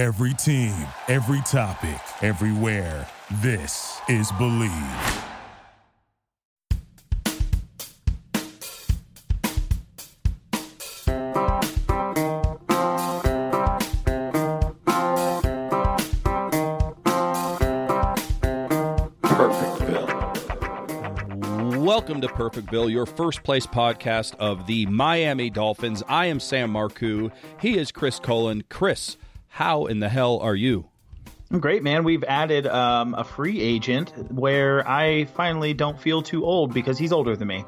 Every team, every topic, everywhere. This is Believe. Perfectville. Welcome to Perfectville, your first place podcast of the Miami Dolphins. I am Sam Marcoux. He is Chris Colin. Chris, how in the hell are you? I'm great, man. We've added um, a free agent where I finally don't feel too old because he's older than me.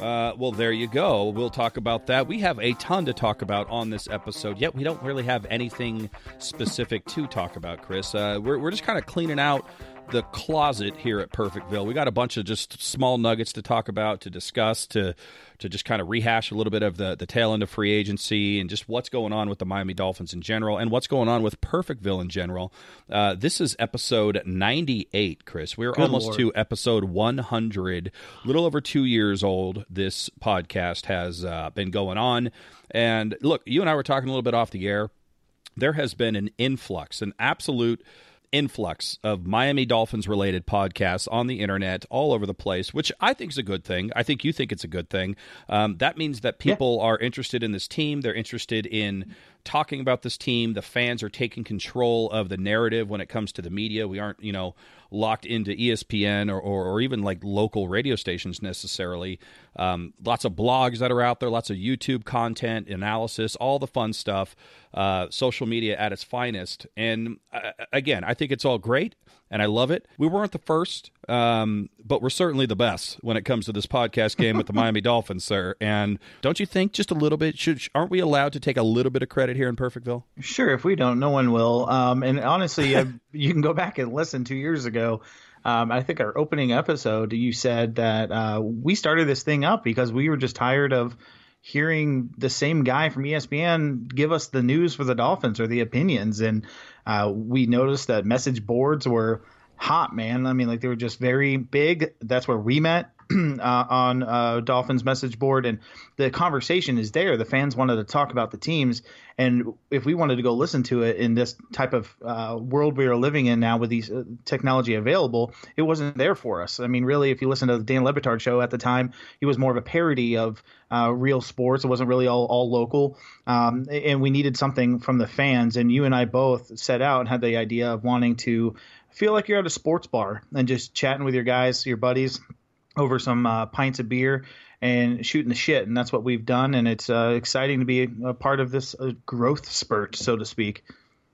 Uh, well, there you go. We'll talk about that. We have a ton to talk about on this episode, yet we don't really have anything specific to talk about, Chris. Uh, we're, we're just kind of cleaning out the closet here at Perfectville. We got a bunch of just small nuggets to talk about, to discuss, to to just kind of rehash a little bit of the the tail end of free agency and just what's going on with the Miami Dolphins in general and what's going on with Perfectville in general. Uh, this is episode 98, Chris. We're Good almost Lord. to episode 100. Little over two years old. This podcast has uh, been going on. And look, you and I were talking a little bit off the air. There has been an influx, an absolute influx of Miami Dolphins related podcasts on the internet all over the place, which I think is a good thing. I think you think it's a good thing. Um, that means that people are interested in this team. They're interested in talking about this team. The fans are taking control of the narrative when it comes to the media. We aren't, you know, locked into ESPN or, or, or even like local radio stations necessarily. Um, lots of blogs that are out there, lots of YouTube content, analysis, all the fun stuff, uh, social media at its finest. And uh, again, I think it's all great and I love it. We weren't the first, um, but we're certainly the best when it comes to this podcast game with the Miami Dolphins, sir. And don't you think just a little bit? Should aren't we allowed to take a little bit of credit here in Perfectville? Sure, if we don't, no one will. Um, and honestly, I, you can go back and listen two years ago. Um, I think our opening episode, you said that uh, we started this thing up because we were just tired of hearing the same guy from ESPN give us the news for the Dolphins or the opinions. And uh, we noticed that message boards were hot, man. I mean, like they were just very big. That's where we met uh, on uh, Dolphins message board, and the conversation is there. The fans wanted to talk about the teams, and if we wanted to go listen to it in this type of uh, world we are living in now with these uh, technology available, it wasn't there for us. I mean, really, if you listen to the Dan Le Batard show at the time, he was more of a parody of uh, real sports. It wasn't really all all local, um, and we needed something from the fans. And you and I both set out and had the idea of wanting to feel like you're at a sports bar and just chatting with your guys, your buddies over some uh, pints of beer and shooting the shit. And that's what we've done. And it's uh, exciting to be a part of this uh, growth spurt, so to speak.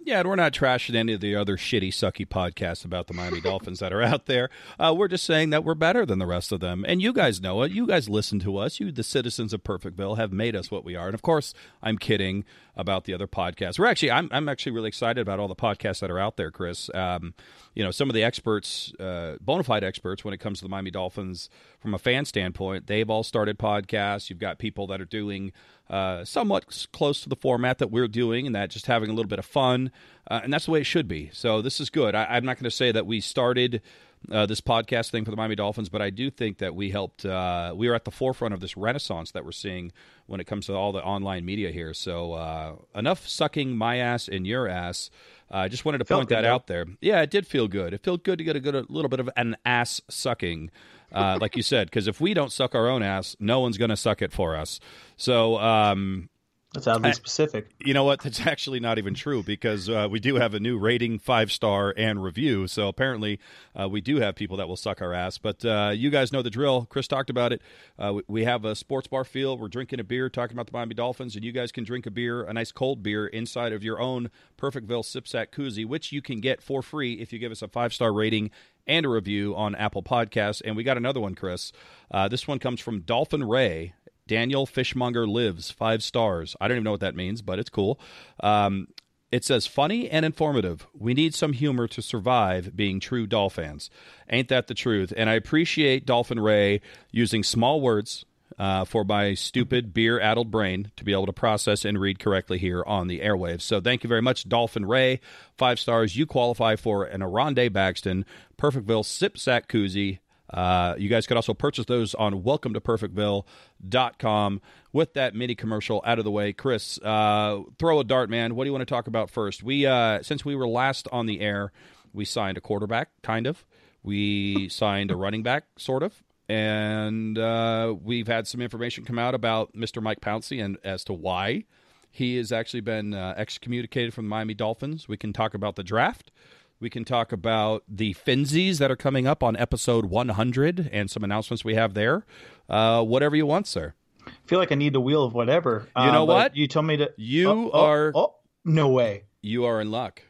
Yeah, and we're not trashing any of the other shitty, sucky podcasts about the Miami Dolphins that are out there. Uh, we're just saying that we're better than the rest of them. And you guys know it. You guys listen to us. You, the citizens of Perfectville, have made us what we are. And of course, I'm kidding about the other podcasts. We're actually, I'm, I'm actually really excited about all the podcasts that are out there, Chris. Um, you know, some of the experts, uh, bona fide experts when it comes to the Miami Dolphins from a fan standpoint, they've all started podcasts. You've got people that are doing uh, somewhat close to the format that we're doing and that just having a little bit of fun. Uh, and that's the way it should be. So this is good. I, I'm not going to say that we started uh, this podcast thing for the Miami Dolphins, but I do think that we helped. Uh, we are at the forefront of this renaissance that we're seeing when it comes to all the online media here. So uh, enough sucking my ass and your ass. Uh, I just wanted to Felt point that though. out there. Yeah, it did feel good. It felt good to get a good a little bit of an ass sucking, uh, like you said, because if we don't suck our own ass, no one's going to suck it for us. So. Um, That's oddly I- specific. you know what? That's actually not even true because uh, we do have a new rating, five star, and review. So apparently, uh, we do have people that will suck our ass. But uh, you guys know the drill. Chris talked about it. Uh, we, we have a sports bar feel. We're drinking a beer, talking about the Miami Dolphins, and you guys can drink a beer, a nice cold beer, inside of your own Perfectville Sipsack koozie, which you can get for free if you give us a five star rating and a review on Apple Podcasts. And we got another one, Chris. Uh, this one comes from Dolphin Ray. Daniel Fishmonger lives five stars. I don't even know what that means, but it's cool. Um, it says funny and informative. We need some humor to survive being true Dolphins. Ain't that the truth? And I appreciate Dolphin Ray using small words uh, for my stupid beer addled brain to be able to process and read correctly here on the airwaves. So thank you very much, Dolphin Ray. Five stars. You qualify for an Aronde Baxton Perfectville Sip Sack Koozie. Uh, you guys could also purchase those on welcome to perfectville.com. With that mini commercial out of the way, Chris, uh, throw a dart, man. What do you want to talk about first? We uh, since we were last on the air, we signed a quarterback, kind of. We signed a running back, sort of, and uh, we've had some information come out about Mr. Mike Pouncey and as to why he has actually been uh, excommunicated from the Miami Dolphins. We can talk about the draft. We can talk about the Finzies that are coming up on episode 100 and some announcements we have there. Uh, whatever you want, sir. I feel like I need the wheel of whatever. You know Uh, what? You told me to. You Oh, oh, are Oh, no way. you are in luck.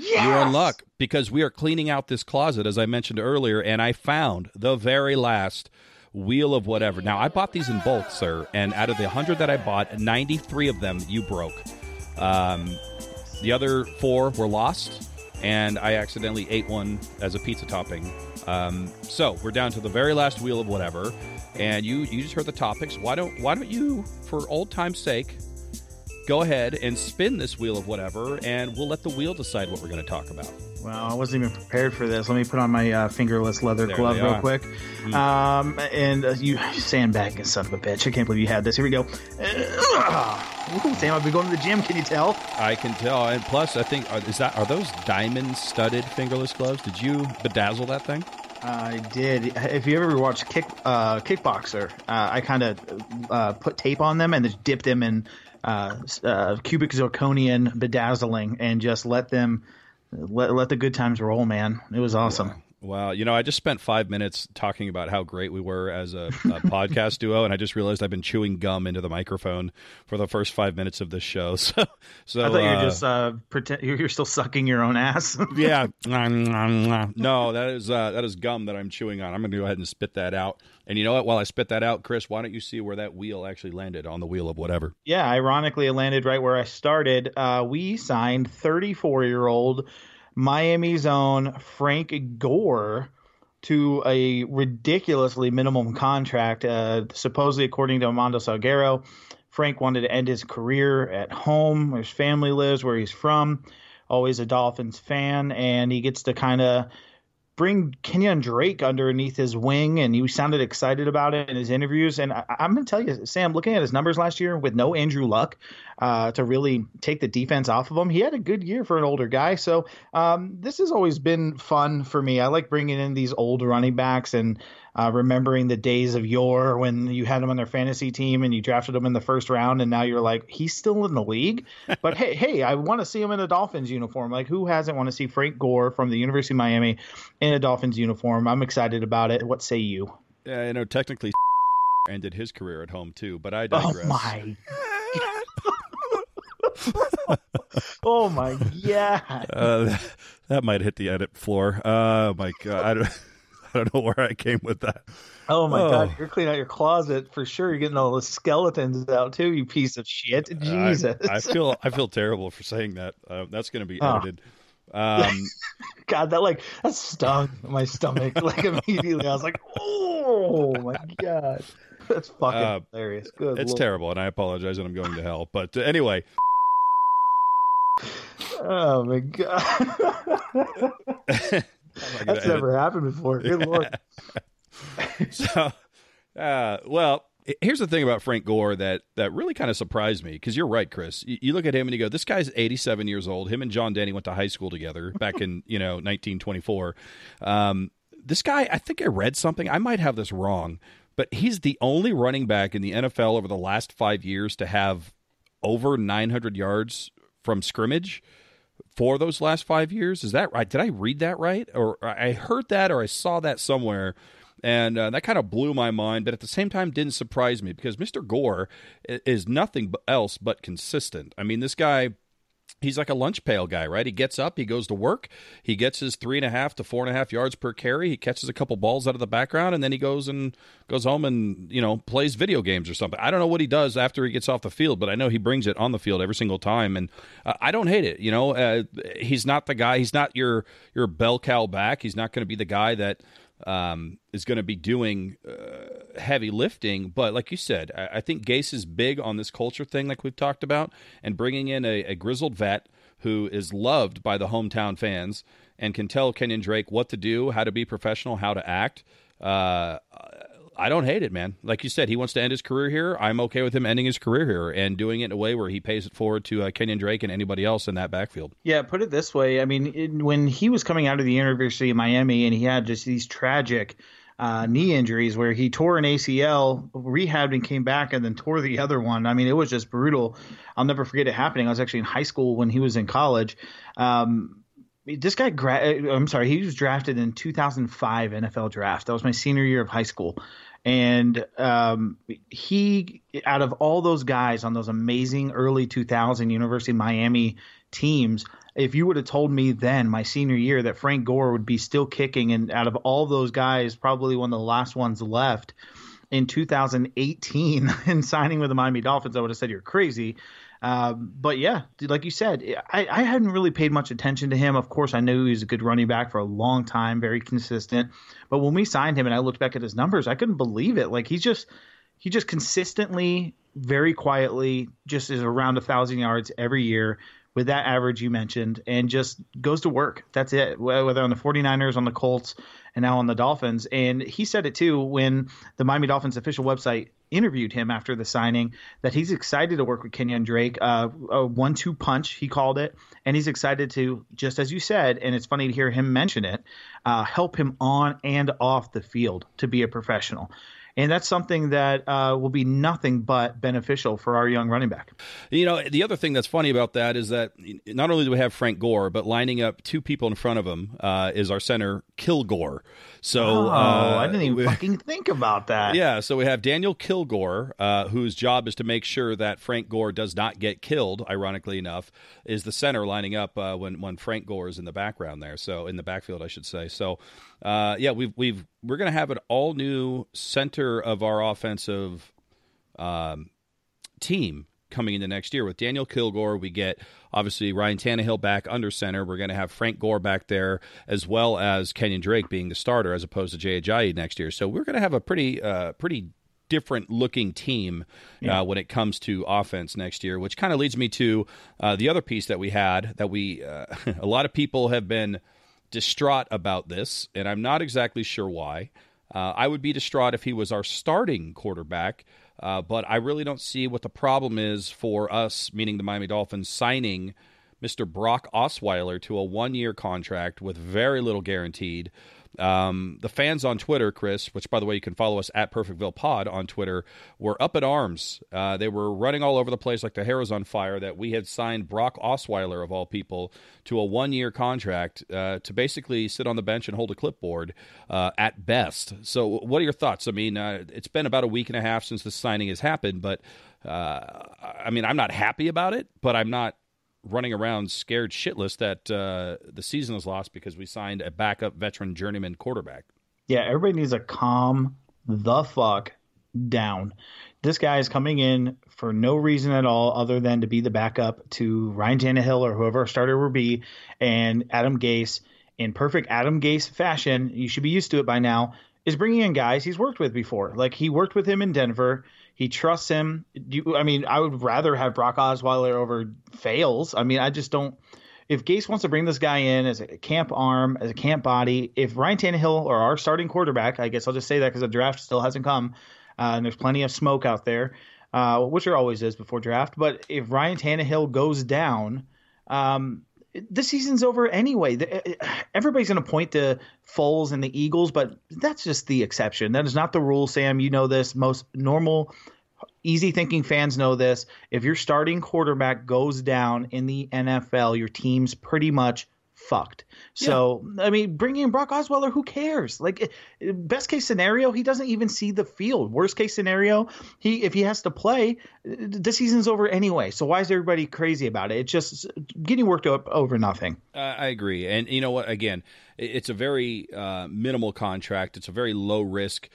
Yes! You're in luck because we are cleaning out this closet, as I mentioned earlier, and I found the very last wheel of whatever. Now, I bought these in bulk, sir, and out of the 100 that I bought, 93 of them you broke. Um, the other four were lost, and I accidentally ate one as a pizza topping. Um, so we're down to the very last wheel of whatever, and you you just heard the topics. Why don't why don't you, for old time's sake, go ahead and spin this wheel of whatever, and we'll let the wheel decide what we're going to talk about. Well, I wasn't even prepared for this. Let me put on my uh, fingerless leather There glove real quick. Um, and uh, you sandbagging son of a bitch. I can't believe you had this. Here we go. Uh, ooh, Sam, I've been going to the gym. Can you tell? I can tell, and plus, I think are, is that are those diamond studded fingerless gloves? Did you bedazzle that thing? I did. If you ever watch Kick uh, Kickboxer, uh, I kind of uh, put tape on them and just dip them in uh, uh, cubic zirconian bedazzling and just let them let, let the good times roll. Man, it was awesome. Wow, you know, I just spent five minutes talking about how great we were as a, a podcast duo, and I just realized I've been chewing gum into the microphone for the first five minutes of this show. So, so I thought you uh, were just uh, pretend you're still sucking your own ass. yeah. no, that is uh, that is gum that I'm chewing on. I'm going to go ahead and spit that out. And you know what? While I spit that out, Chris, why don't you see where that wheel actually landed on the wheel of whatever? yeah, ironically, it landed right where I started. Uh, we signed 34 year old Miami's own Frank Gore to a ridiculously minimum contract. Uh, supposedly, according to Armando Salguero, Frank wanted to end his career at home, where his family lives, where he's from. Always a Dolphins fan, and he gets to kind of bring Kenyon Drake underneath his wing, and he sounded excited about it in his interviews. And I, I'm going to tell you, Sam, looking at his numbers last year with no Andrew Luck uh, to really take the defense off of him, he had a good year for an older guy. So um, this has always been fun for me. I like bringing in these old running backs and uh, remembering the days of yore when you had him on their fantasy team and you drafted him in the first round, and now you're like, he's still in the league. But hey, hey, I want to see him in a Dolphins uniform. Like, who hasn't want to see Frank Gore from the University of Miami in a Dolphins uniform? I'm excited about it. What say you? Yeah, you know, technically ended his career at home too, but I digress. Oh digress. my. oh my god. Uh, that might hit the edit floor. Oh my god, I don't, know where I came with that. Oh my Oh. god, you're cleaning out your closet for sure. You're getting all the skeletons out too, you piece of shit. Jesus. I, I feel I feel terrible for saying that. Uh, that's going to be Oh. edited. Um, God, that like that stung my stomach like immediately. I was like, oh my god, that's fucking Uh, hilarious. Good, it's Lord. terrible, and I apologize, and I'm going to hell. But uh, anyway, Oh my god, that's never happened before. Good lord. so uh, well here's the thing about frank gore that that really kind of surprised me because you're right chris you, you look at him and you go this guy's 87 years old him and john denny went to high school together back in you know 1924 um, this guy i think i read something i might have this wrong but he's the only running back in the nfl over the last five years to have over 900 yards from scrimmage for those last five years. Is that right? Did I read that right? Or I heard that or I saw that somewhere. And uh, that kind of blew my mind, but at the same time didn't surprise me because Mr. Gore is nothing else but consistent. I mean, this guy, he's like a lunch pail guy, right? He gets up, he goes to work, he gets his three and a half to four and a half yards per carry, he catches a couple balls out of the background, and then he goes and goes home and you know plays video games or something. I don't know what he does after he gets off the field, but I know he brings it on the field every single time, and uh, I don't hate it. You know, uh, he's not the guy. He's not your your bell cow back. He's not going to be the guy that um, is going to be doing uh, heavy lifting. But like you said, I, I think Gase is big on this culture thing, like we've talked about, and bringing in a, a grizzled vet who is loved by the hometown fans and can tell Kenyon Drake what to do, how to be professional, how to act. uh, I don't hate it, man. Like you said, he wants to end his career here. I'm okay with him ending his career here and doing it in a way where he pays it forward to uh, Kenyon Drake and anybody else in that backfield. Yeah, put it this way. I mean, it, when he was coming out of the University of Miami and he had just these tragic uh, knee injuries where he tore an ACL, rehabbed and came back, and then tore the other one. I mean, it was just brutal. I'll never forget it happening. I was actually in high school when he was in college. Um, this guy, gra- I'm sorry, he was drafted in 2005 NFL draft. That was my senior year of high school. And um, he, out of all those guys on those amazing early 2000 University of Miami teams, if you would have told me then, my senior year, that Frank Gore would be still kicking, and out of all those guys, probably one of the last ones left in 2018 and signing with the Miami Dolphins, I would have said you're crazy. Um, but yeah, like you said, I, I, hadn't really paid much attention to him. Of course, I knew he was a good running back for a long time, very consistent. But when we signed him and I looked back at his numbers, I couldn't believe it. Like he's just he just consistently, very quietly, just is around a thousand yards every year with that average you mentioned and just goes to work. That's it. Whether on the 49ers, on the Colts, and now on the Dolphins. And he said it too when the Miami Dolphins official website interviewed him after the signing that he's excited to work with Kenyon Drake. Uh, a one two punch, he called it. And he's excited to, just as you said, and it's funny to hear him mention it, uh, help him on and off the field to be a professional and that's something that uh, will be nothing but beneficial for our young running back. You know, the other thing that's funny about that is that not only do we have Frank Gore, but lining up two people in front of him uh, is our center Kilgore. So oh, uh, I didn't even we, fucking think about that. Yeah, so we have Daniel Kilgore, uh, whose job is to make sure that Frank Gore does not get killed. Ironically enough, is the center lining up uh, when when Frank Gore is in the background there. So in the backfield, I should say. So uh, yeah, we've we've we're going to have an all new center of our offensive um, team coming into next year with Daniel Kilgore. We get obviously Ryan Tannehill back under center. We're going to have Frank Gore back there as well as Kenyon Drake being the starter as opposed to Jay Ajayi next year. So we're going to have a pretty uh, pretty different looking team uh, yeah. when it comes to offense next year, which kind of leads me to uh, the other piece that we had that we uh, a lot of people have been distraught about this, and I'm not exactly sure why. Uh, I would be distraught if he was our starting quarterback, uh, but I really don't see what the problem is for us, meaning the Miami Dolphins, signing Mr. Brock Osweiler to a one year contract with very little guaranteed. Um, the fans on Twitter, Chris, which by the way you can follow us at Perfectville Pod on Twitter, were up at arms. Uh, they were running all over the place like the hair was on fire that we had signed Brock Osweiler of all people to a one-year contract uh, to basically sit on the bench and hold a clipboard uh, at best. So, what are your thoughts? I mean, uh, it's been about a week and a half since the signing has happened, but uh, I mean, I'm not happy about it, but I'm not running around scared shitless that uh, the season is lost because we signed a backup veteran journeyman quarterback. Yeah, everybody needs to calm the fuck down. This guy is coming in for no reason at all other than to be the backup to Ryan Tannehill or whoever our starter will be, and Adam Gase in perfect Adam Gase fashion. You should be used to it by now. Is bringing in guys he's worked with before. Like he worked with him in Denver. He trusts him. You, I mean, I would rather have Brock Osweiler over Fales. I mean, I just don't. If Gase wants to bring this guy in as a camp arm, as a camp body, if Ryan Tannehill or our starting quarterback, I guess I'll just say that because the draft still hasn't come, uh, and there's plenty of smoke out there, uh, which there always is before draft. But if Ryan Tannehill goes down, um, the season's over anyway. Eh, eh, everybody's going to point to Foles and the Eagles, but that's just the exception. That is not the rule, Sam. You know this. Most normal, easy thinking fans know this. If your starting quarterback goes down in the NFL, your team's pretty much fucked. So yeah. I mean, bringing in Brock Osweiler, who cares? Like, best case scenario, he doesn't even see the field. Worst case scenario, he if he has to play, the season's over anyway. So why is everybody crazy about it? It's just getting worked up over nothing. I agree, and you know what? Again, it's a very uh, minimal contract. It's a very low risk.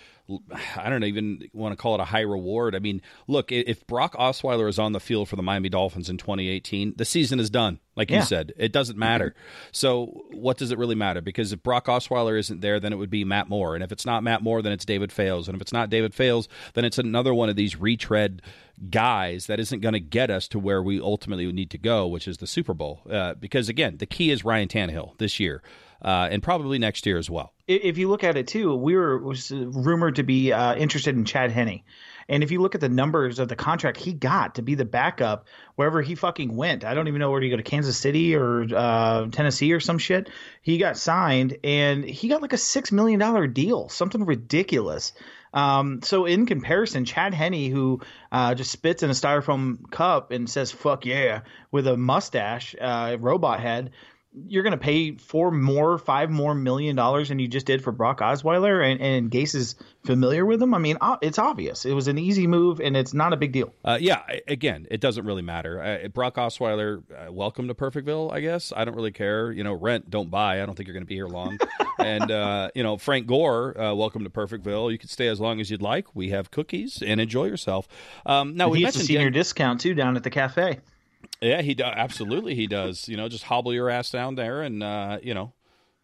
I don't even want to call it a high reward. I mean, look, if Brock Osweiler is on the field for the Miami Dolphins in 2018, the season is done. Like yeah. you said, it doesn't matter. Mm-hmm. So, what does it really matter? Because if Brock Osweiler isn't there, then it would be Matt Moore. And if it's not Matt Moore, then it's David Fales. And if it's not David Fales, then it's another one of these retread guys that isn't going to get us to where we ultimately need to go, which is the Super Bowl. Uh, because, again, the key is Ryan Tannehill this year uh, and probably next year as well. If you look at it too, we were was rumored to be uh, interested in Chad Henne. And if you look at the numbers of the contract he got to be the backup wherever he fucking went, I don't even know where he go to Kansas City or uh, Tennessee or some shit. He got signed and he got like a six million dollar deal, something ridiculous. Um, so in comparison, Chad Henne, who uh, just spits in a styrofoam cup and says "fuck yeah" with a mustache, uh, robot head, you're going to pay four more, five more million dollars than you just did for Brock Osweiler, and, and Gase is familiar with him. I mean, it's obvious. It was an easy move, and it's not a big deal. Uh, yeah, again, it doesn't really matter. Uh, Brock Osweiler, uh, welcome to Perfectville. I guess I don't really care. You know, rent, don't buy. I don't think you're going to be here long. and uh, you know, Frank Gore, uh, welcome to Perfectville. You can stay as long as you'd like. We have cookies and enjoy yourself. Um, now we gets a senior Dan- discount too down at the cafe. Yeah, he does. Absolutely, he does. You know, just hobble your ass down there and uh, you know,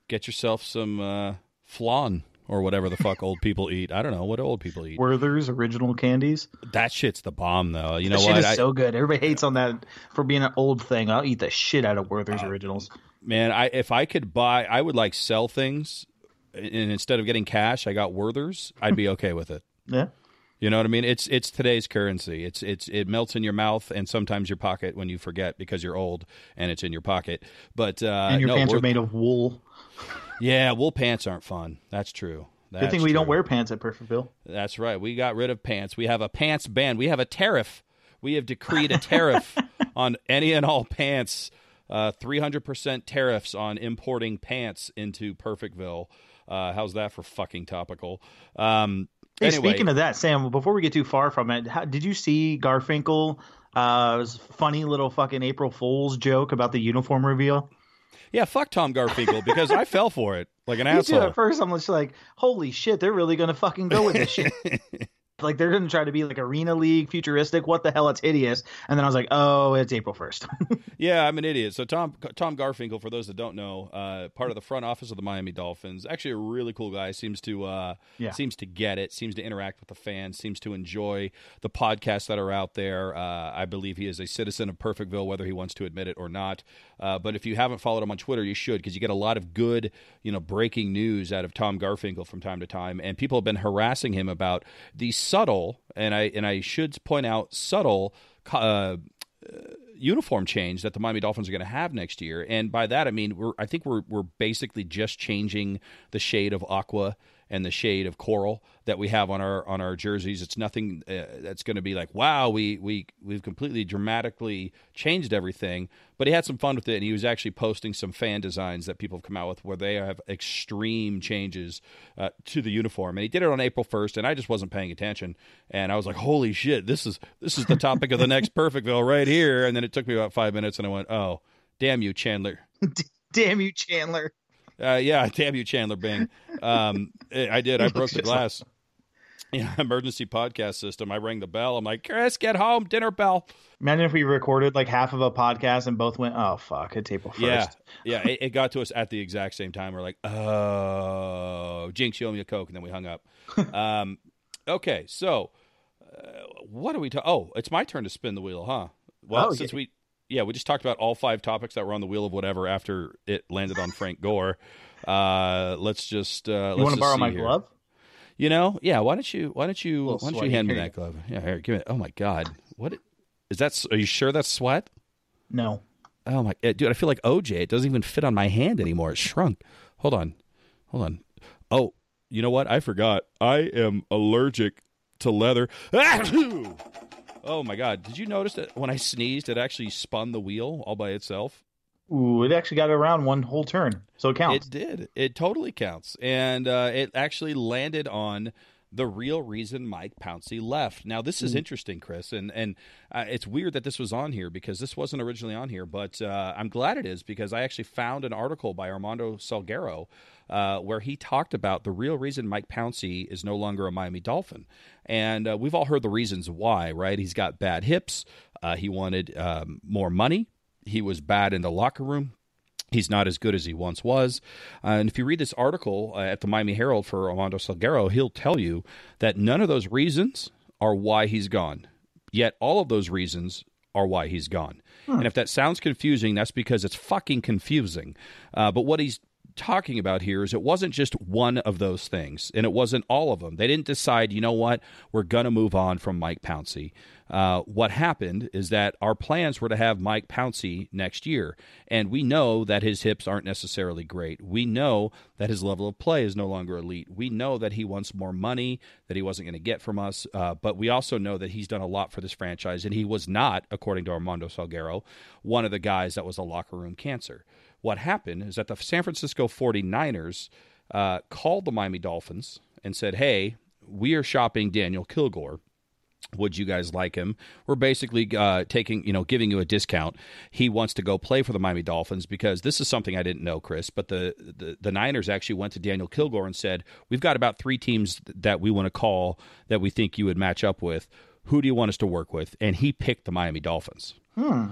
get yourself some uh, flan or whatever the fuck old people eat. I don't know what old people eat. Werther's original candies. That shit's the bomb, though. You know that what? Shit is I, so good. Everybody hates on that for being an old thing. I'll eat the shit out of Werther's uh, originals. Man, I if I could buy, I would like sell things, and instead of getting cash, I got Werther's. I'd be okay with it. Yeah. You know what I mean? It's it's today's currency. It's it's it melts in your mouth and sometimes your pocket when you forget because you're old and it's in your pocket. But uh, and your no, pants are made of wool. Yeah, wool pants aren't fun. That's true. That's Good thing we true. don't wear pants at Perfectville. That's right. We got rid of pants. We have a pants ban. We have a tariff. We have decreed a tariff on any and all pants. Uh, 300% tariffs on importing pants into Perfectville. Uh, how's that for fucking topical? Um, Hey, anyway, speaking of that, Sam, before we get too far from it, how, did you see Garfinkel? Uh, funny little fucking April Fool's joke about the uniform reveal. Yeah, fuck Tom Garfinkel because I fell for it like an Me asshole. Too. At first, I'm just like, holy shit, they're really gonna fucking go with this shit. like they're going to try to be like arena league futuristic. What the hell? It's hideous. And then i was like oh it's april 1st yeah i'm an idiot. So tom tom garfinkel for those that don't know uh, part of the front office of the miami dolphins. Actually a really cool guy. Seems to uh, yeah. seems to get it seems to interact with the fans seems to enjoy the podcasts that are out there. Uh, i believe he is a citizen of perfectville whether he wants to admit it or not. Uh, but if you haven't followed him on twitter you should because you get a lot of good you know breaking news out of tom garfinkel from time to time. And people have been harassing him about these subtle, and I and I should point out subtle. Uh, uniform change that the Miami Dolphins are going to have next year, and by that I mean we're I think we're we're basically just changing the shade of aqua and the shade of coral that we have on our on our jerseys. It's nothing uh, that's going to be like, wow, we we we've completely dramatically changed everything. But he had some fun with it, and he was actually posting some fan designs that people have come out with where they have extreme changes uh, to the uniform. And he did it on April first, and I just wasn't paying attention, and I was like, holy shit, this is this is the topic of the next Perfectville right here. And then it took me about five minutes, and I went, oh, damn you, Chandler. damn you, Chandler. Uh, yeah, damn you, Chandler Bing. Um, I did. I broke the glass. Yeah, emergency podcast system. I rang the bell. I'm like, Chris, get home, dinner bell. Imagine if we recorded like half of a podcast and both went, "Oh fuck, it's April 1st. Yeah, yeah. It, it, got to us at the exact same time. We're like, "Oh, Jinx, you owe me a coke," and then we hung up. um, okay, so uh, what are we? Ta- oh, it's my turn to spin the wheel, huh? Well, oh, since yeah. we yeah, we just talked about all five topics that were on the wheel of whatever after it landed on Frank Gore. Uh, let's just uh, you want to borrow my here. glove? You know, yeah. Why don't you? Why don't you? Why don't you hand me that glove? Yeah, here, give it. Oh my God, what is that? Are you sure that's sweat? No. Oh my, dude, I feel like OJ. It doesn't even fit on my hand anymore. It shrunk. Hold on, hold on. Oh, you know what? I forgot. I am allergic to leather. Oh my god! Did you notice that when I sneezed, it actually spun the wheel all by itself? Ooh, it actually got around one whole turn, so it counts. It did. It totally counts, and uh, it actually landed on the real reason Mike Pouncey left. Now, this is mm. interesting, Chris, and and uh, it's weird that this was on here because this wasn't originally on here, but uh, I'm glad it is because I actually found an article by Armando Salguero uh, where he talked about the real reason Mike Pouncey is no longer a Miami Dolphin, and uh, we've all heard the reasons why, right? He's got bad hips. Uh, he wanted um, more money. He was bad in the locker room. He's not as good as he once was. Uh, and if you read this article uh, at the Miami Herald for Armando Salguero, he'll tell you that none of those reasons are why he's gone. Yet all of those reasons are why he's gone. Hmm. And if that sounds confusing, that's because it's fucking confusing. Uh, but what he's talking about here is it wasn't just one of those things, and it wasn't all of them. They didn't decide, you know what, we're going to move on from Mike Pouncey. Uh, what happened is that our plans were to have Mike Pouncey next year, and we know that his hips aren't necessarily great. We know that his level of play is no longer elite. We know that he wants more money that he wasn't going to get from us, uh, but we also know that he's done a lot for this franchise, and he was not, according to Armando Salguero, one of the guys that was a locker room cancer. What happened is that the San Francisco 49ers uh, called the Miami Dolphins and said, hey, we are shopping Daniel Kilgore would you guys like him? We're basically uh, taking, you know, giving you a discount. He wants to go play for the Miami Dolphins because this is something I didn't know, Chris. But the, the, the Niners actually went to Daniel Kilgore and said, "We've got about three teams that we want to call that we think you would match up with. Who do you want us to work with?" And he picked the Miami Dolphins. Hmm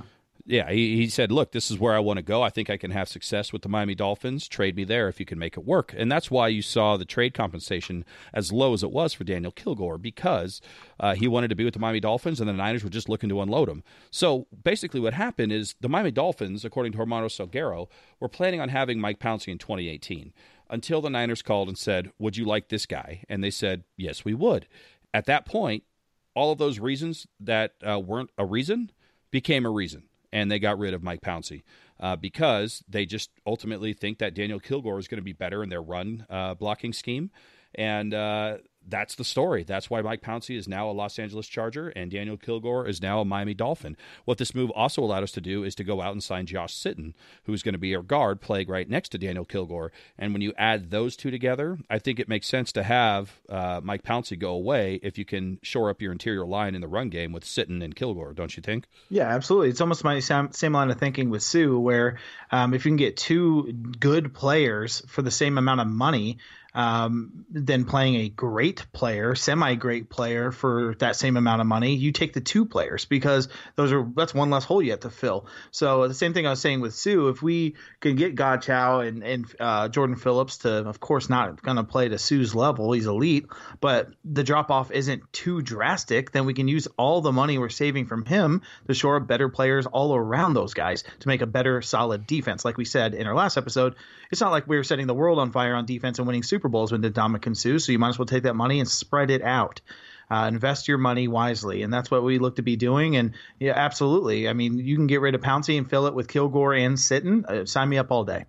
yeah, he, he said, "Look, this is where I want to go. I think I can have success with the Miami Dolphins. Trade me there if you can make it work." And that's why you saw the trade compensation as low as it was for Daniel Kilgore because uh, he wanted to be with the Miami Dolphins, and the Niners were just looking to unload him. So basically, what happened is the Miami Dolphins, according to Armando Salguero, were planning on having Mike Pouncey in 2018 until the Niners called and said, "Would you like this guy?" And they said, "Yes, we would." At that point, all of those reasons that uh, weren't a reason became a reason and they got rid of Mike Pouncey uh, because they just ultimately think that Daniel Kilgore is going to be better in their run uh, blocking scheme. And uh, that's the story. That's why Mike Pouncey is now a Los Angeles Charger and Daniel Kilgore is now a Miami Dolphin. What this move also allowed us to do is to go out and sign Josh Sitton, who's going to be our guard playing right next to Daniel Kilgore. And when you add those two together, I think it makes sense to have uh, Mike Pouncey go away if you can shore up your interior line in the run game with Sitton and Kilgore, don't you think? Yeah, absolutely. It's almost my same, line of thinking with Suh, where um, if you can get two good players for the same amount of money, um, than playing a great player, semi great player for that same amount of money, you take the two players because those are that's one less hole you have to fill. So the same thing I was saying with Suh, if we can get Godchaux and and uh, Jordan Phillips to, of course, not going to play to Suh's level, he's elite, but the drop off isn't too drastic, then we can use all the money we're saving from him to shore up better players all around those guys to make a better, solid defense. Like we said in our last episode, it's not like we were setting the world on fire on defense and winning Super Bowls with Ndamukong Suh, so you might as well take that money and spread it out. Uh, invest your money wisely, and that's what we look to be doing. And yeah, absolutely. I mean, you can get rid of Pouncey and fill it with Kilgore and Sitton. Uh, sign me up all day.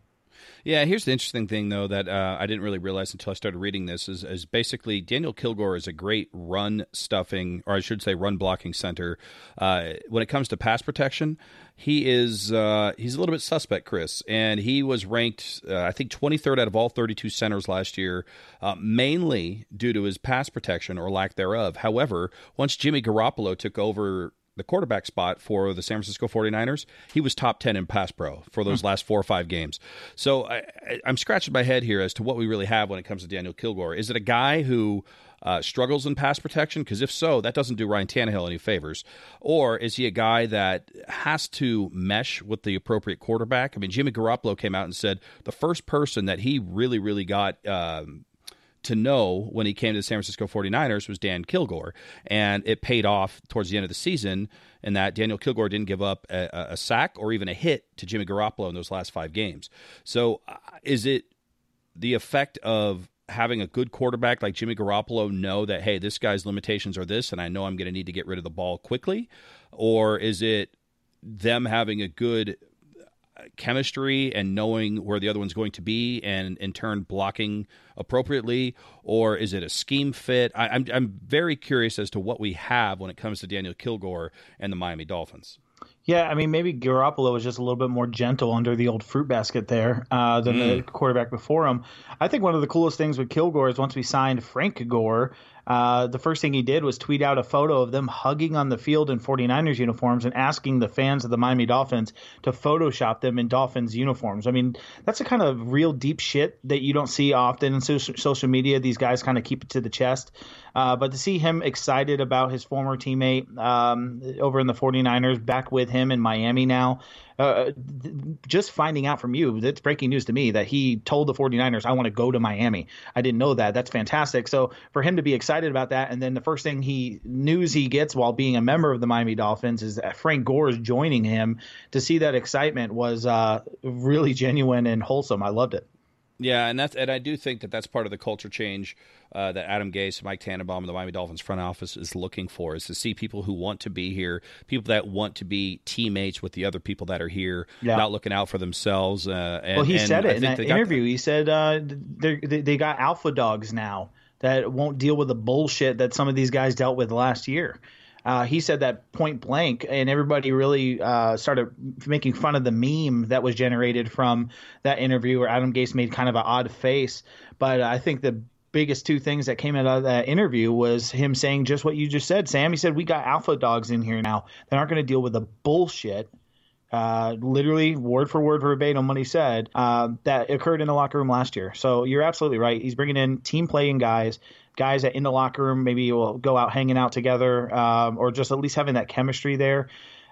Yeah, here's the interesting thing though that uh, I didn't really realize until I started reading this is, is basically Daniel Kilgore is a great run stuffing, or I should say, run blocking center. Uh, when it comes to pass protection, he is uh, he's a little bit suspect, Chris, and he was ranked uh, I think 23rd out of all 32 centers last year, uh, mainly due to his pass protection or lack thereof. However, once Jimmy Garoppolo took over the quarterback spot for the San Francisco 49ers, he was top 10 in pass pro for those hmm. last four or five games. So I, am scratching my head here as to what we really have when it comes to Daniel Kilgore. Is it a guy who uh, struggles in pass protection? Because if so, that doesn't do Ryan Tannehill any favors. Or is he a guy that has to mesh with the appropriate quarterback? I mean, Jimmy Garoppolo came out and said the first person that he really, really got um, to know when he came to the San Francisco 49ers was Dan Kilgore. And it paid off towards the end of the season in that Daniel Kilgore didn't give up a, a sack or even a hit to Jimmy Garoppolo in those last five games. So uh, is it the effect of having a good quarterback like Jimmy Garoppolo know that, hey, this guy's limitations are this, and I know I'm going to need to get rid of the ball quickly? Or is it them having a good uh, chemistry and knowing where the other one's going to be and in turn blocking appropriately? Or is it a scheme fit? I, am I'm, I'm very curious as to what we have when it comes to daniel kilgore and the miami dolphins yeah, I mean, maybe Garoppolo was just a little bit more gentle under the old fruit basket there uh, than mm. the quarterback before him. I think one of the coolest things with Kilgore is once we signed Frank Gore, uh, the first thing he did was tweet out a photo of them hugging on the field in 49ers uniforms and asking the fans of the Miami Dolphins to Photoshop them in Dolphins uniforms. I mean, that's a kind of real deep shit that you don't see often in social media. These guys kind of keep it to the chest. Uh, but to see him excited about his former teammate um, over in the 49ers back with him in Miami now, uh, just finding out from you, that's breaking news to me that he told the 49ers, I want to go to Miami. I didn't know that. That's fantastic. So for him to be excited about that, and then the first thing he news he gets while being a member of the Miami Dolphins is that Frank Gore is joining him. To see that excitement was uh, really genuine and wholesome. I loved it. Yeah, and that's and I do think that that's part of the culture change uh, that Adam Gase, Mike Tannenbaum, and the Miami Dolphins front office is looking for is to see people who want to be here, people that want to be teammates with the other people that are here, yeah. not looking out for themselves. Uh, and, well, he said it in that interview. He said uh, they they got alpha dogs now that won't deal with the bullshit that some of these guys dealt with last year. Uh, he said that point blank, and everybody really uh, started making fun of the meme that was generated from that interview where Adam Gase made kind of an odd face. But I think the biggest two things that came out of that interview was him saying just what you just said, Sam. He said, We got alpha dogs in here now. They're not going to deal with the bullshit. Uh, literally, word for word, verbatim, what he said uh, that occurred in the locker room last year. So you're absolutely right. He's bringing in team playing guys guys that in the locker room maybe will go out hanging out together um, or just at least having that chemistry there.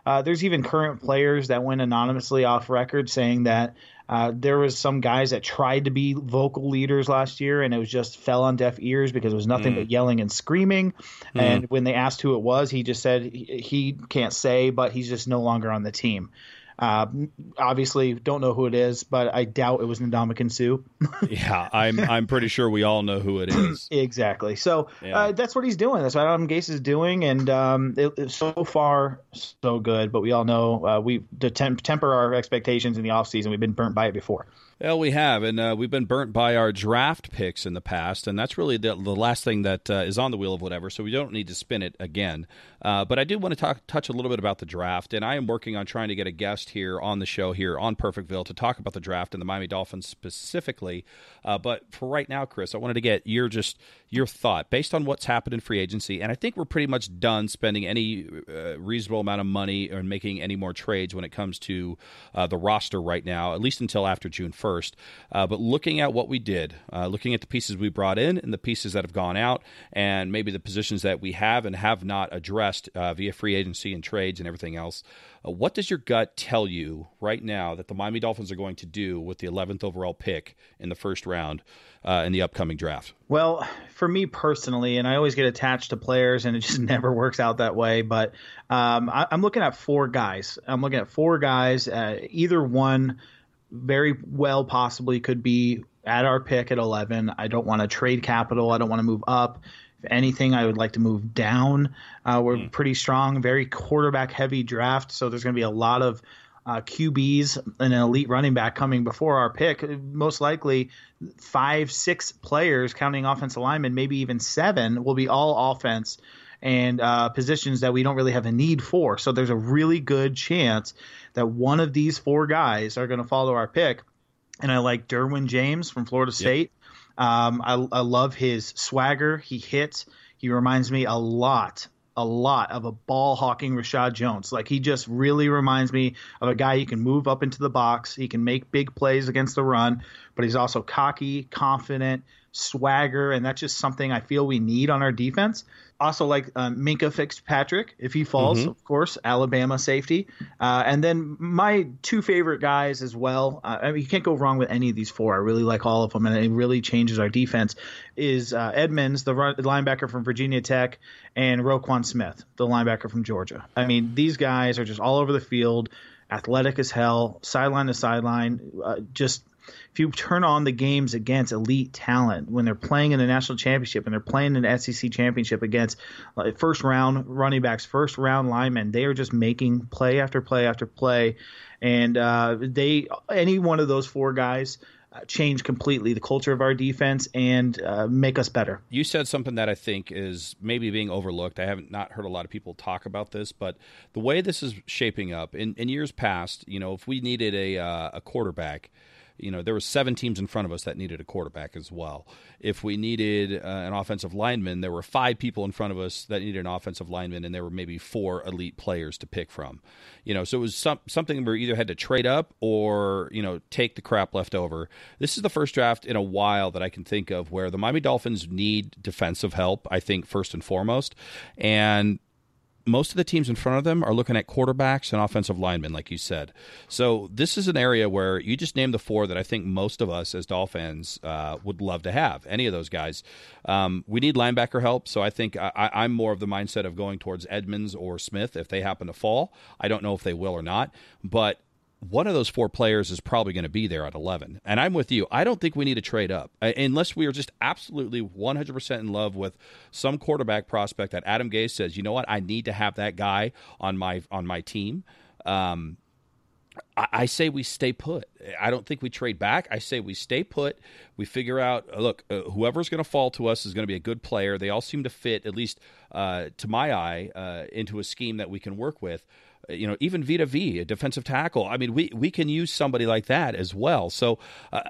Uh, there's even current players that went anonymously off record saying that uh, there was some guys that tried to be vocal leaders last year and it was just fell on deaf ears because it was nothing mm. but yelling and screaming. Mm. And when they asked who it was, he just said he, he can't say, but he's just no longer on the team. Uh, obviously, don't know who it is, but I doubt it was Ndamukong Suh. yeah, I'm I'm pretty sure we all know who it is. exactly. So yeah. uh, that's what he's doing. That's what Adam Gase is doing, and um, it, it, so far so good. But we all know uh, we to temp- temper our expectations in the offseason. We've been burnt by it before. Well, we have, and uh, we've been burnt by our draft picks in the past, and that's really the, the last thing that uh, is on the wheel of whatever. So we don't need to spin it again. Uh, but I do want to talk, touch a little bit about the draft, and I am working on trying to get a guest here on the show here on Perfectville to talk about the draft and the Miami Dolphins specifically. Uh, but for right now, Chris, I wanted to get your just your thought based on what's happened in free agency, and I think we're pretty much done spending any uh, reasonable amount of money or making any more trades when it comes to uh, the roster right now, at least until after June first. Uh, but looking at what we did, looking at the pieces we brought in and the pieces that have gone out, and maybe the positions that we have and have not addressed uh, via free agency and trades and everything else. Uh, what does your gut tell you right now that the Miami Dolphins are going to do with the 11th overall pick in the first round uh, in the upcoming draft? Well, for me personally, and I always get attached to players, and it just never works out that way. But um, I, am looking at four guys. I'm looking at four guys. Uh, either one very well possibly could be at our pick at 11. I don't want to trade capital. I don't want to move up. If anything, I would like to move down. Uh, we're mm. pretty strong, very quarterback heavy draft, so there's going to be a lot of uh, QBs and an elite running back coming before our pick. Most likely, five, six players, counting offensive linemen, maybe even seven, will be all offense and uh, positions that we don't really have a need for. So there's a really good chance that one of these four guys are going to follow our pick. And I like Derwin James from Florida State. Um, I, I love his swagger. He hits. He reminds me a lot a lot of a ball hawking Reshad Jones. Like he just really reminds me of a guy who can move up into the box. He can make big plays against the run, but he's also cocky, confident, swagger, and that's just something I feel we need on our defense also like uh, Minkah Fitzpatrick if he falls, mm-hmm. of course, Alabama safety. Uh, and then my two favorite guys as well. Uh, I mean, you can't go wrong with any of these four. I really like all of them, and it really changes our defense. Is uh, Edmunds, the run, linebacker from Virginia Tech, and Roquan Smith, the linebacker from Georgia. I mean, these guys are just all over the field, athletic as hell, sideline to sideline, uh, just if you turn on the games against elite talent when they're playing in the national championship and they're playing in the SEC championship against first round running backs, first round linemen, they are just making play after play after play, and uh, they any one of those four guys. Uh, change completely the culture of our defense and uh, make us better. You said something that I think is maybe being overlooked. I haven't not heard a lot of people talk about this, but the way this is shaping up in, in years past, you know, if we needed a uh, a quarterback, you know, there were seven teams in front of us that needed a quarterback as well. If we needed uh, an offensive lineman, there were five people in front of us that needed an offensive lineman, and there were maybe four elite players to pick from. You know, so it was some, something we either had to trade up or you know take the crap left over. This is the first draft in a while that I can think of where the Miami Dolphins need defensive help. I think first and foremost, and most of the teams in front of them are looking at quarterbacks and offensive linemen, like you said. So this is an area where you just named the four that I think most of us as Dolphins uh, would love to have. Any of those guys. Um, we need linebacker help, so I think I, I'm more of the mindset of going towards Edmunds or Smith if they happen to fall. I don't know if they will or not, but one of those four players is probably going to be there at 11. And I'm with you. I don't think we need to trade up uh, unless we are just absolutely 100% in love with some quarterback prospect that Adam Gase says, you know what, I need to have that guy on my on my team. Um, I, say we stay put. I don't think we trade back. I say we stay put. We figure out. Uh, look, uh, whoever's going to fall to us is going to be a good player. They all seem to fit, at least uh, to my eye, uh, into a scheme that we can work with you know, even Vita Vea, a defensive tackle. I mean, we we can use somebody like that as well. So uh,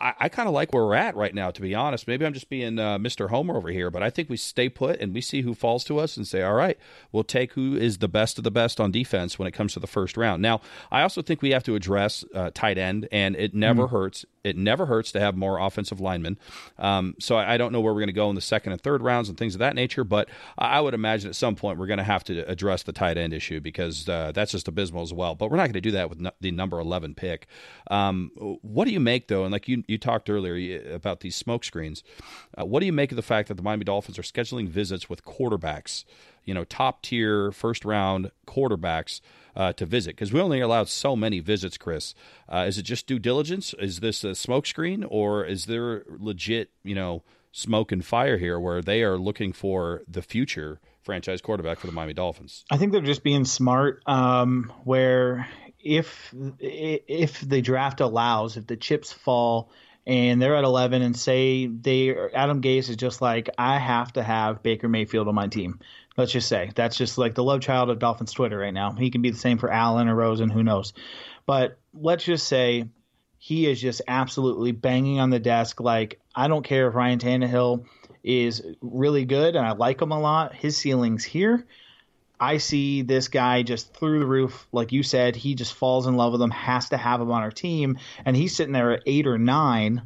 I, I kind of like where we're at right now, to be honest. Maybe I'm just being uh, Mr. Homer over here, but I think we stay put and we see who falls to us and say, all right, we'll take who is the best of the best on defense when it comes to the first round. Now, I also think we have to address uh, tight end, and it never mm. hurts. It never hurts to have more offensive linemen. Um, so I, I, don't know where we're going to go in the second and third rounds and things of that nature, but I would imagine at some point we're going to have to address the tight end issue because uh, that's just abysmal as well. But we're not going to do that with no, the number 11 pick. Um, what do you make, though? And like you, you talked earlier about these smoke screens. Uh, what do you make of the fact that the Miami Dolphins are scheduling visits with quarterbacks, you know, top tier first round quarterbacks uh, to visit? Because we only allowed so many visits, Chris. Uh, is it just due diligence? Is this a smokescreen, or is there legit, you know, smoke and fire here where they are looking for the future? franchise quarterback for the Miami Dolphins. I think they're just being smart. Um, where if if the draft allows, if the chips fall and they're at 11 and say they Adam Gase is just like I have to have Baker Mayfield on my team. Let's just say that's just like the love child of Dolphins Twitter right now. He can be the same for Allen or Rosen, who knows. But let's just say he is just absolutely banging on the desk like I don't care if Ryan Tannehill is really good and I like him a lot. His ceiling's here. I see this guy just through the roof, like you said. He just falls in love with him, has to have him on our team, and he's sitting there at eight or nine,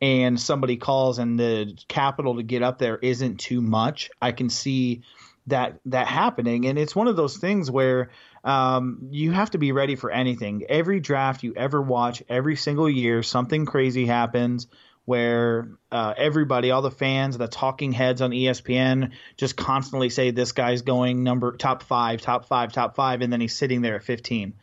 and somebody calls, and the capital to get up there isn't too much. I can see that that happening, and it's one of those things where um, you have to be ready for anything. Every draft you ever watch, every single year, something crazy happens where uh, everybody, all the fans, the talking heads on ESPN, just constantly say this guy's going number top five, top five, top five, and then he's sitting there at 15,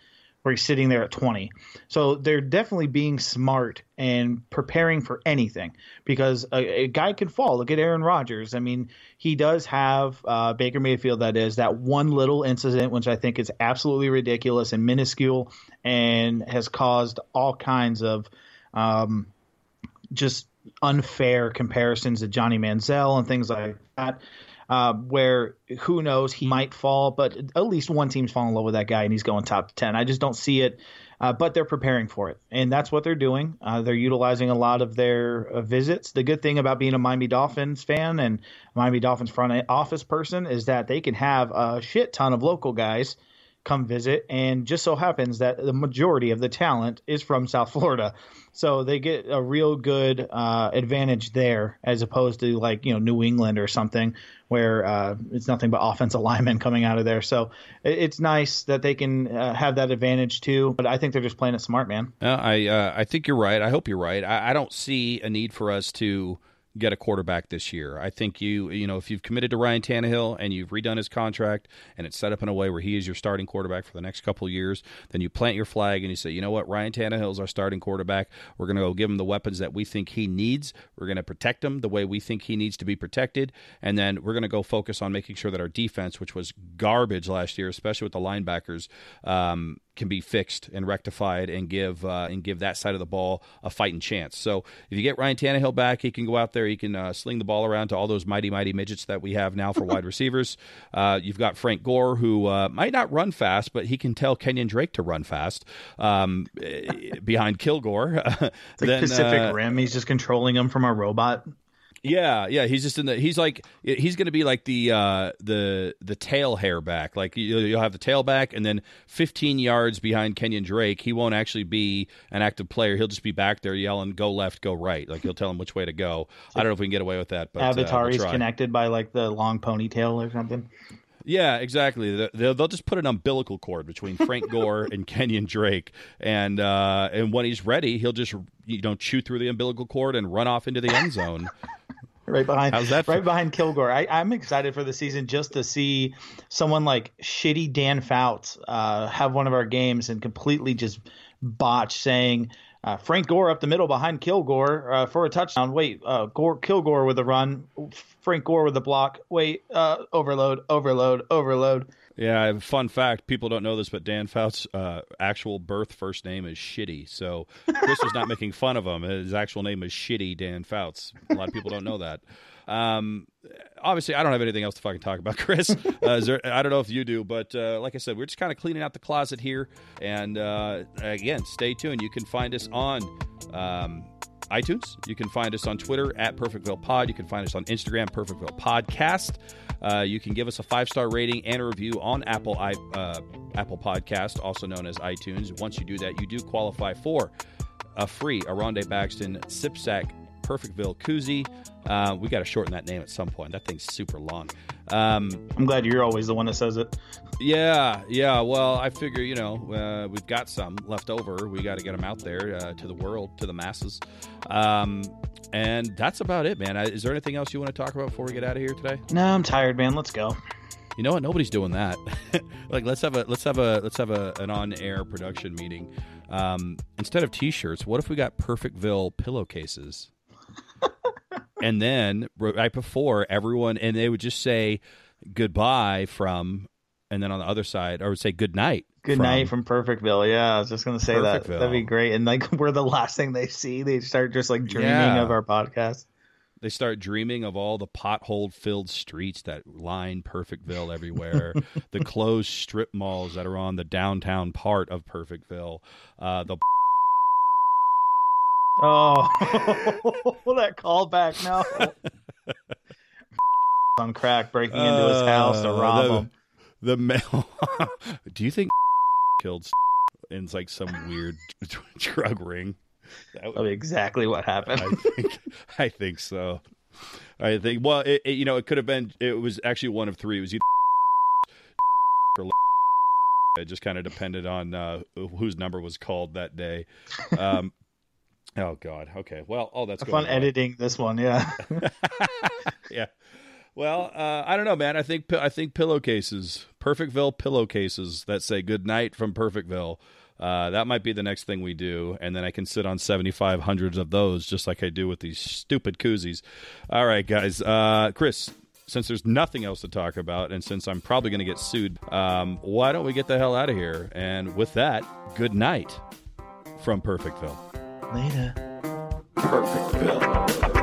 or he's sitting there at 20. So they're definitely being smart and preparing for anything because a, a guy can fall. Look at Aaron Rodgers. I mean, he does have uh, Baker Mayfield. That is that one little incident, which I think is absolutely ridiculous and minuscule, and has caused all kinds of. Um, just unfair comparisons to Johnny Manziel and things like that. Uh, where who knows he might fall, but at least one team's falling in love with that guy and he's going top ten. I just don't see it, uh, but they're preparing for it, and that's what they're doing. Uh, they're utilizing a lot of their uh, visits. The good thing about being a Miami Dolphins fan and Miami Dolphins front office person is that they can have a shit ton of local guys come visit, and just so happens that the majority of the talent is from South Florida. So they get a real good uh, advantage there as opposed to like you know New England or something where uh, it's nothing but offensive linemen coming out of there. So it's nice that they can uh, have that advantage too. But I think they're just playing it smart, man. I uh, I think you're right. I hope you're right. I, I don't see a need for us to get a quarterback this year. I think you, you know, if you've committed to Ryan Tannehill and you've redone his contract and it's set up in a way where he is your starting quarterback for the next couple years, then you plant your flag and you say, you know what, Ryan Tannehill is our starting quarterback. We're going to go give him the weapons that we think he needs. We're going to protect him the way we think he needs to be protected, and then we're going to go focus on making sure that our defense, which was garbage last year, especially with the linebackers, um, can be fixed and rectified and give uh, and give that side of the ball a fighting chance. So if you get Ryan Tannehill back, he can go out there, he can uh, sling the ball around to all those mighty mighty midgets that we have now for wide receivers. Uh, you've got Frank Gore who uh, might not run fast, but he can tell Kenyon Drake to run fast um, behind Kilgore. it's like Pacific uh, Rim. He's just controlling him from a robot. Yeah, yeah, he's just in the. He's like he's going to be like the uh, the the tail hair back. Like you'll have the tail back, and then 15 yards behind Kenyon Drake, he won't actually be an active player. He'll just be back there yelling, "Go left, go right." Like he'll tell him which way to go. I don't know if we can get away with that, but uh, Avatar uh, connected by like the long ponytail or something. Yeah, exactly. They'll, they'll just put an umbilical cord between Frank Gore and Kenyon Drake, and uh, and when he's ready, he'll just you know chew through the umbilical cord and run off into the end zone. Right behind. How's that? Right for- behind Kilgore. I, I'm excited for the season just to see someone like shitty Dan Fouts uh, have one of our games and completely just botch saying uh, Frank Gore up the middle behind Kilgore uh, for a touchdown. Wait, uh, Gore, Kilgore with a run. Frank Gore with a block. Wait, uh, overload, overload, overload. Yeah, fun fact. People don't know this, but Dan Fouts' uh, actual birth first name is Shitty. So Chris was not making fun of him. His actual name is Shitty Dan Fouts. A lot of people don't know that. Um, obviously, I don't have anything else to fucking talk about, Chris. Uh, there, I don't know if you do, but uh, like I said, we're just kind of cleaning out the closet here. And uh, again, stay tuned. You can find us on. Um, iTunes. You can find us on Twitter at Perfectville Pod. You can find us on Instagram, Perfectville Podcast. Uh, you can give us a five star rating and a review on Apple i uh, Apple Podcast, also known as iTunes. Once you do that, you do qualify for a free Aronde Baxton Sipsack Perfectville koozie. Uh, we got to shorten that name at some point. That thing's super long. Um, I'm glad you're always the one that says it. yeah, yeah. Well, I figure you know uh, we've got some left over. We got to get them out there uh, to the world, to the masses. Um, and that's about it, man. Is there anything else you want to talk about before we get out of here today? No, I'm tired, man. Let's go. You know what? Nobody's doing that. like let's have a let's have a let's have a, an on air production meeting. Um, instead of T-shirts, what if we got Perfectville pillowcases? and then right before everyone, and they would just say goodbye from, and then on the other side, or would say good night. Good from- night from Perfectville. Yeah, I was just gonna say that. That'd be great. And like, we're the last thing they see. They start just like dreaming Yeah. of our podcast. They start dreaming of all the pothole filled streets that line Perfectville everywhere, the closed strip malls that are on the downtown part of Perfectville, uh, the Oh, that callback now. on crack, breaking into his house to Uh, rob the, him. The mail. Do you think killed in like some weird drug ring? That would- be exactly what happened. I think I think so. I think well, it, it- you know, it could have been. It was actually one of three. It was either or it just kind of depended on uh, whose number was called that day. Um, oh God. Okay. Well, oh, that's Fun on. editing this one, yeah. yeah. Well, uh, I don't know, man. I think I think pillowcases, Perfectville pillowcases that say "Good night" from Perfectville. Uh, that might be the next thing we do, and then I can sit on seventy five hundreds of those, just like I do with these stupid koozies. All right, guys. Uh, Chris, since there's nothing else to talk about, and since I'm probably going to get sued, um, why don't we get the hell out of here? And with that, good night from Perfectville. Later. Thank